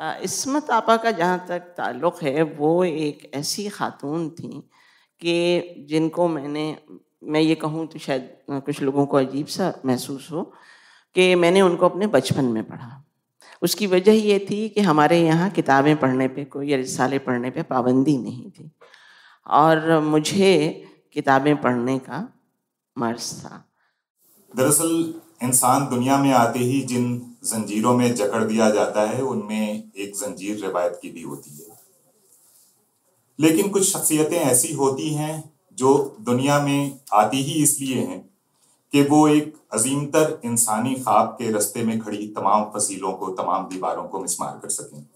इसमत आपा का जहाँ तक ताल्लुक़ है, वो एक ऐसी ख़ातून थी कि जिनको मैंने, मैं ये कहूँ तो शायद कुछ लोगों को अजीब सा महसूस हो कि मैंने उनको अपने बचपन में पढ़ा। उसकी वजह ये थी कि हमारे यहाँ किताबें पढ़ने पे कोई या रिसाले पढ़ने पे पाबंदी नहीं थी और मुझे किताबें पढ़ने का मर्ज था। दरअसल इंसान दुनिया में आते ही जिन जंजीरों में जकड़ दिया जाता है, उनमें एक जंजीर रिवायत की भी होती है। लेकिन कुछ शख्सियतें ऐसी होती हैं जो दुनिया में आती ही इसलिए हैं कि वो एक अजीमतर इंसानी ख्वाब के रस्ते में खड़ी तमाम फसीलों को, तमाम दीवारों को मिसमार कर सकें।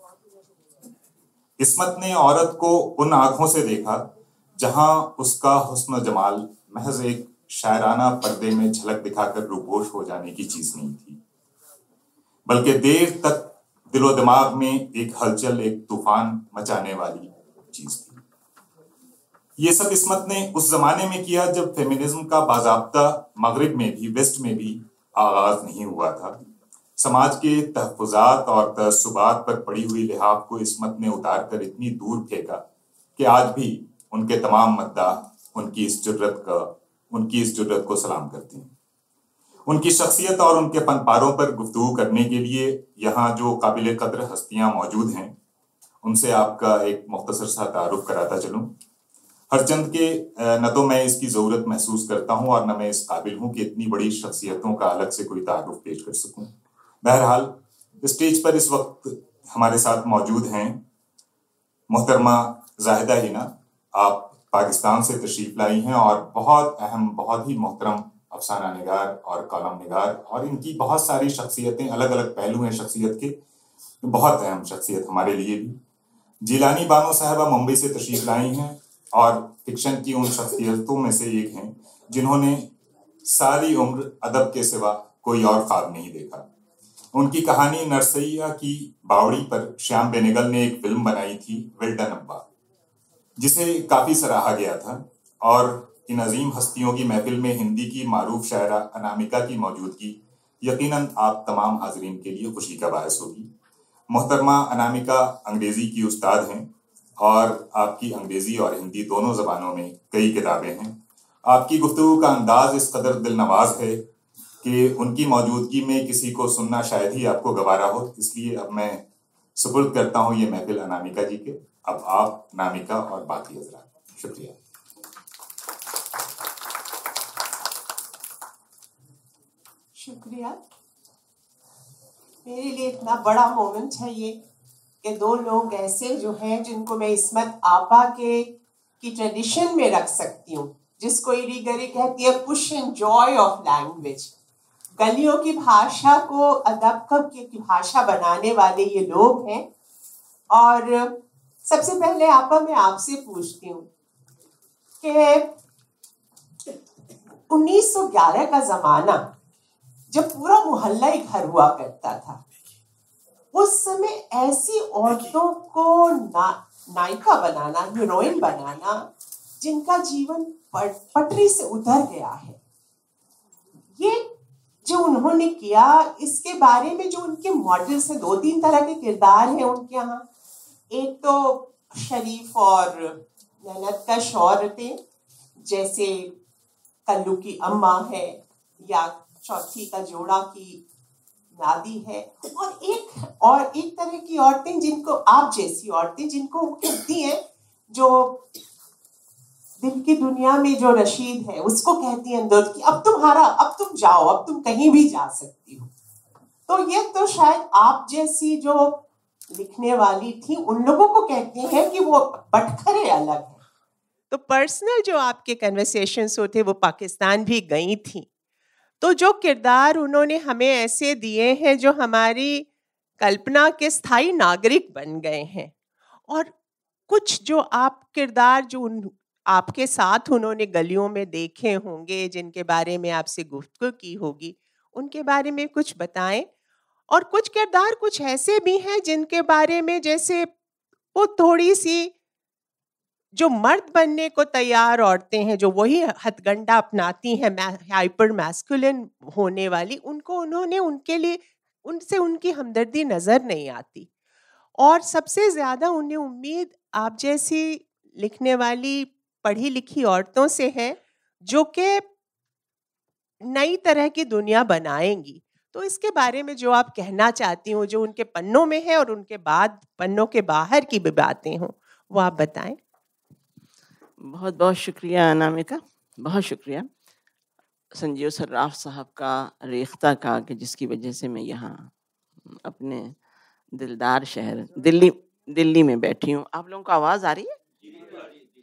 इसमत ने औरत को उन आँखों से देखा जहाँ उसका हुस्न जमाल महज एक शायराना पर्दे में झलक दिखाकर रूपोश हो जाने की चीज़ नहीं थी। बल्कि देर तक दिलो दिमाग में एक हलचल, एक तूफ़ान मचाने वाली चीज़ थी। ये सब इसमत ने उस जमाने में किया जब फेमिनिज्म का बाजाबता मगरब में भी, वेस्ट में भी आगाज़ नहीं हुआ था। समाज के तहफात और तसुबात पर पड़ी हुई लिहाफ को इसमत ने उतार कर इतनी दूर फेंका कि आज भी उनके तमाम मद्दा, उनकी इस ज़रूरत का उनकी इस ज़रूरत को सलाम करते हैं। उनकी शख्सियत और उनके फनपारों पर गुफ्तु करने के लिए यहाँ जो काबिल कदर हस्तियाँ मौजूद हैं, उनसे आपका एक मुख्तसर सा तारुफ कराता चलूँ। हरचंद के न तो मैं इसकी ज़रूरत महसूस करता हूँ और न मैं इस काबिल हूँ कि इतनी बड़ी शख्सियतों का अलग से कोई तारुफ पेश कर सकूँ। बहरहाल, स्टेज पर इस वक्त हमारे साथ मौजूद हैं मोहतरमा जाहिदा हिना आप पाकिस्तान से तशरीफ़ लाई हैं और बहुत अहम, बहुत ही मोहतरम अफसाना निगार और कॉलम निगार और इनकी बहुत सारी शख्सियतें अलग अलग पहलू हैं शख्सियत के बहुत अहम शख्सियत हमारे लिए भी। जिलानी बानो साहबा मुंबई से तशरीफ़ लाई हैं और फिक्शन की उन शख्सियतों में से एक हैं जिन्होंने सारी उम्र अदब के सिवा कोई और ख्वाब नहीं देखा। उनकी कहानी नरसैया की बावड़ी पर श्याम बेनेगल ने एक फ़िल्म बनाई थी, विल्डन अब्बा जिसे काफ़ी सराहा गया था, और इन अजीम हस्तियों की महफिल में हिंदी की मारूफ शायरा अनामिका की मौजूदगी, यकीनन आप तमाम हाजरीन के लिए खुशी का बायस होगी। मोहतरमा अनामिका अंग्रेज़ी की उस्ताद हैं, और आपकी अंग्रेज़ी और हिंदी दोनों जबानों में कई किताबें हैं। आपकी गुफ्तु का अंदाज इस कदर दिल नवाज़ है कि उनकी मौजूदगी में किसी को सुनना शायद ही आपको गवारा हो, इसलिए अब मैं सुपुर्द करता हूँ ये महफिल अनामिका जी के। अब आप नामिका और बाकी हजरात शुक्रिया। शुक्रिया। मेरे लिए इतना बड़ा मोमेंट है ये कि दो लोग ऐसे जो हैं जिनको मैं इसमत आपा के, की ट्रेडिशन में रख सकती हूँ, जिसको इरी गरी कहती है push and joy of language गलियों की भाषा को अदब की भाषा बनाने वाले ये लोग हैं। और सबसे पहले आपा मैं आपसे पूछती हूँ कि 1911 का जमाना जब पूरा मोहल्ला ही घर हुआ करता था उस समय ऐसी औरतों को ना, नायिका बनाना हीरोइन बनाना जिनका जीवन पटरी से उतर गया है। ये जो उन्होंने किया इसके बारे में जो उनके मॉडल्स हैं दो तीन तरह के किरदार हैं उनके यहाँ एक तो शरीफ और मेहनत कश औरतें जैसे कल्लू की अम्मा है या चौथी का जोड़ा की नादी है। और एक और एक तरह की औरतें जिनको, आप जैसी औरतें जिनको कहती हैं, जो दिल की दुनिया में जो रशीद है, उसको कहती हैं अंदर की अब तुम्हारा, अब तुम जाओ, अब तुम कहीं भी जा सकती हो। तो ये तो शायद आप जैसी जो लिखने वाली थी, उन लोगों को कहते हैं कि वो बटखरे अलग है। तो पर्सनल जो आपके कन्वर्सेशन होते, वो पाकिस्तान भी गई थी। तो जो किरदार उन्होंने हमें ऐसे दिए हैं, जो हमारी कल्पना के स्थायी नागरिक बन गए हैं, और कुछ जो आप किरदार जो उन, आपके साथ उन्होंने गलियों में देखे होंगे, जिनके बारे में आपसे गुफ्तगू की होगी, उनके बारे में कुछ बताएँ। और कुछ किरदार कुछ ऐसे भी हैं जिनके बारे में जैसे वो थोड़ी सी जो मर्द बनने को तैयार औरतें हैं, जो वही हथगंडा अपनाती हैं हाइपर मैस्कुलिन होने वाली, उनको उन्होंने उनके लिए, उनसे उनकी हमदर्दी नज़र नहीं आती। और सबसे ज़्यादा उन्हें उम्मीद आप जैसी लिखने वाली, पढ़ी लिखी औरतों से है, जो कि नई तरह की दुनिया बनाएँगी। तो इसके बारे में जो आप कहना चाहती हूँ जो उनके पन्नों में है और उनके बाद पन्नों के बाहर की भी बातें हों वो आप बताएँ। बहुत बहुत शुक्रिया अनामिका बहुत शुक्रिया। संजीव सर्राफ साहब का रेख्ता का कि जिसकी वजह से मैं यहाँ अपने दिलदार शहर दिल्ली दिल्ली में बैठी हूँ। आप लोगों को आवाज़ आ रही है।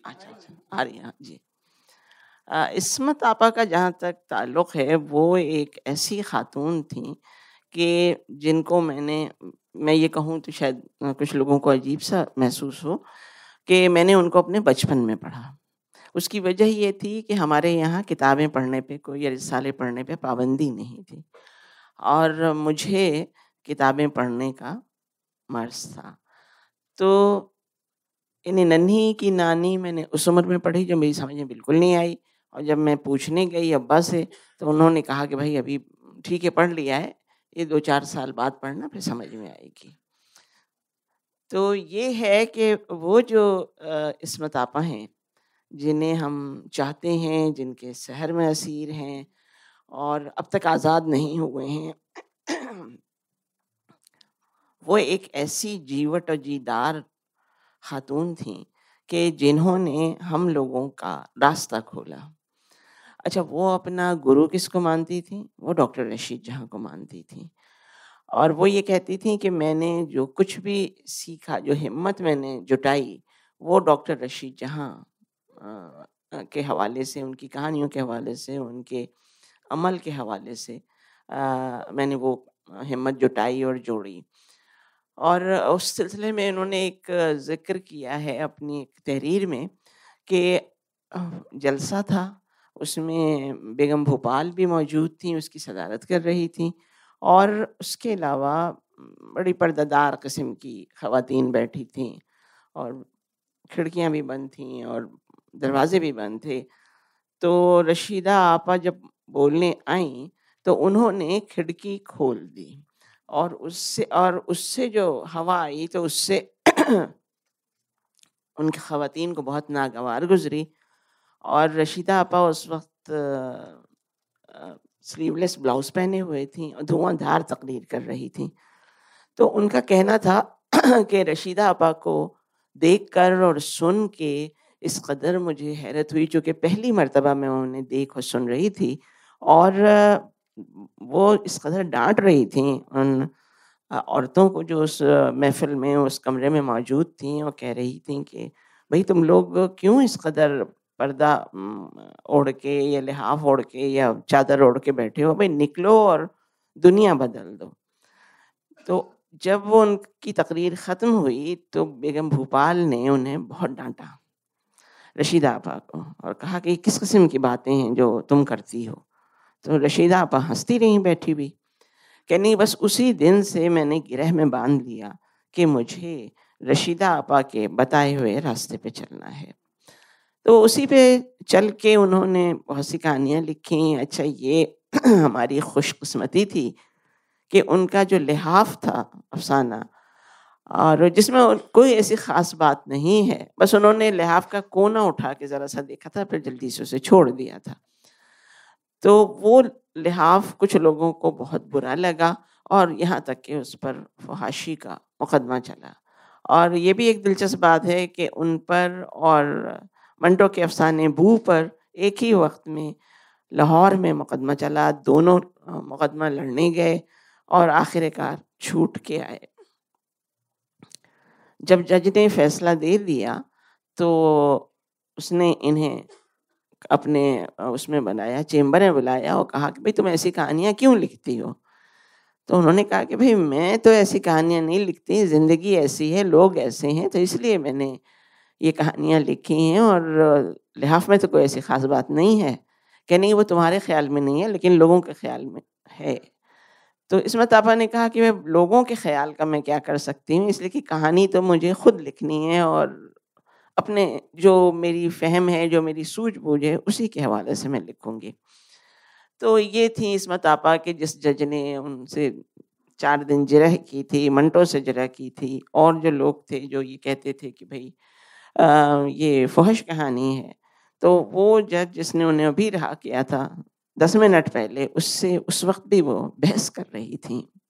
अच्छा अच्छा आ रही है हाँ, जी। इसमत आपा का जहाँ तक ताल्लुक़ है, वो एक ऐसी ख़ातून थी कि जिनको मैंने, मैं ये कहूँ तो शायद कुछ लोगों को अजीब सा महसूस हो कि मैंने उनको अपने बचपन में पढ़ा। उसकी वजह ये थी कि हमारे यहाँ किताबें पढ़ने पे कोई या रिसाले पढ़ने पे पाबंदी नहीं थी और मुझे किताबें पढ़ने का मर्ज था। तो इन्हें नन्ही की नानी मैंने उस उम्र में पढ़ी जो मेरी समझ में बिल्कुल नहीं आई। और जब मैं पूछने गई अब्बा से तो उन्होंने कहा कि भाई अभी ठीक है, पढ़ लिया है, ये दो चार साल बाद पढ़ना, फिर समझ में आएगी। तो ये है कि वो जो इसमत आपा हैं, जिन्हें हम चाहते हैं, जिनके शहर में असीर हैं, और अब तक आज़ाद नहीं हुए हैं, वो एक ऐसी जीवट और जीदार खातून थी कि जिन्होंने हम लोगों का रास्ता खोला। अच्छा वो अपना गुरु किसको मानती थी? वो डॉक्टर रशीद जहाँ को मानती थी। और वो ये कहती थी कि मैंने जो कुछ भी सीखा जो हिम्मत मैंने जुटाई वो डॉक्टर रशीद जहाँ के हवाले से उनकी कहानियों के हवाले से उनके अमल के हवाले से आ, मैंने वो हिम्मत जुटाई और जोड़ी। और उस सिलसिले में इन्होंने एक ज़िक्र किया है अपनी एक तहरीर में कि जलसा था उसमें बेगम भोपाल भी मौजूद थी, उसकी सदारत कर रही थी और उसके अलावा बड़ी पर्दादार किस्म की ख़वातीन बैठी थीं और खिड़कियाँ भी बंद थीं और दरवाजे भी बंद थे। तो रशीदा आपा जब बोलने आई तो उन्होंने खिड़की खोल दी और उससे और उससे जो हवा आई तो उससे उनकी ख़वातीन को बहुत नागवार गुजरी। और रशीदा आपा उस वक्त स्लीवलेस ब्लाउज पहने हुए थी और धुआंधार तकरीर कर रही थी। तो उनका कहना था कि रशीदा आपा को देख कर और सुन के इस कदर मुझे हैरत हुई चूँकि पहली मरतबा मैं उन्हें देख और सुन रही थी और वो इस कदर डांट रही थी उन औरतों को जो उस महफिल में, उस कमरे में मौजूद थी और कह रही थी कि, भाई तुम लोग क्यों इस कदर पर्दा ओढ़ के या लिहाफ ओढ़ के या चादर ओढ़ के बैठे हो, भाई निकलो और दुनिया बदल दो। तो जब वो उनकी तकरीर ख़त्म हुई तो बेगम भोपाल ने उन्हें बहुत डांटा, रशीदा आपा को, और कहा कि, किस किस्म की बातें हैं जो तुम करती हो? तो रशीदा आपा हंसती रही बैठी हुई, कहनी बस उसी दिन से मैंने गिरह में बाँध लिया कि मुझे रशीदा आपा के बताए हुए रास्ते पे चलना है। तो उसी पे चल के उन्होंने बहुत सी कहानियाँ लिखी। अच्छा ये हमारी खुशकस्मती थी कि उनका जो लिहाफ था अफसाना, और जिसमें कोई ऐसी ख़ास बात नहीं है। बस उन्होंने लिहाफ का कोना उठा के ज़रा सा देखा था, फिर जल्दी से उसे छोड़ दिया था। तो वो लिहाफ कुछ लोगों को बहुत बुरा लगा, और यहाँ तक कि उस पर फहाशी का मुकदमा चला। और ये भी एक दिलचस्प बात है कि उन पर और मंटो के अफसाने बू पर एक ही वक्त में लाहौर में मुकदमा चला, दोनों मुकदमा लड़ने गए और आखिरकार छूट के आए। जब जज ने फैसला दे दिया तो उसने इन्हें अपने उसमें बनाया चेम्बर में बुलाया और कहा कि, भाई, तुम ऐसी कहानियाँ क्यों लिखती हो? तो उन्होंने कहा कि, भाई, मैं तो ऐसी कहानियाँ नहीं लिखती, ज़िंदगी ऐसी है, लोग ऐसे हैं तो इसलिए मैंने ये कहानियाँ लिखी हैं और लिहाफ में तो कोई ऐसी ख़ास बात नहीं है। कि नहीं वो तुम्हारे ख्याल में नहीं है, लेकिन लोगों के ख्याल में है। तो इसमत आपा ने कहा कि मैं लोगों के ख्याल का मैं क्या कर सकती हूँ, इसलिए कि कहानी तो मुझे खुद लिखनी है और अपने जो मेरी फहम है, जो मेरी सूझबूझ है, उसी के हवाले से मैं लिखूँगी। तो ये थी इसमत आपा के जिस जज ने उनसे चार दिन जिरह की थी, मंटो से जिरह की थी, और जो लोग थे जो ये कहते थे कि भाई ये फहश कहानी है। तो वो जज जिसने उन्हें अभी रहा किया था, दस मिनट पहले, उससे उस वक्त भी वो बहस कर रही थी।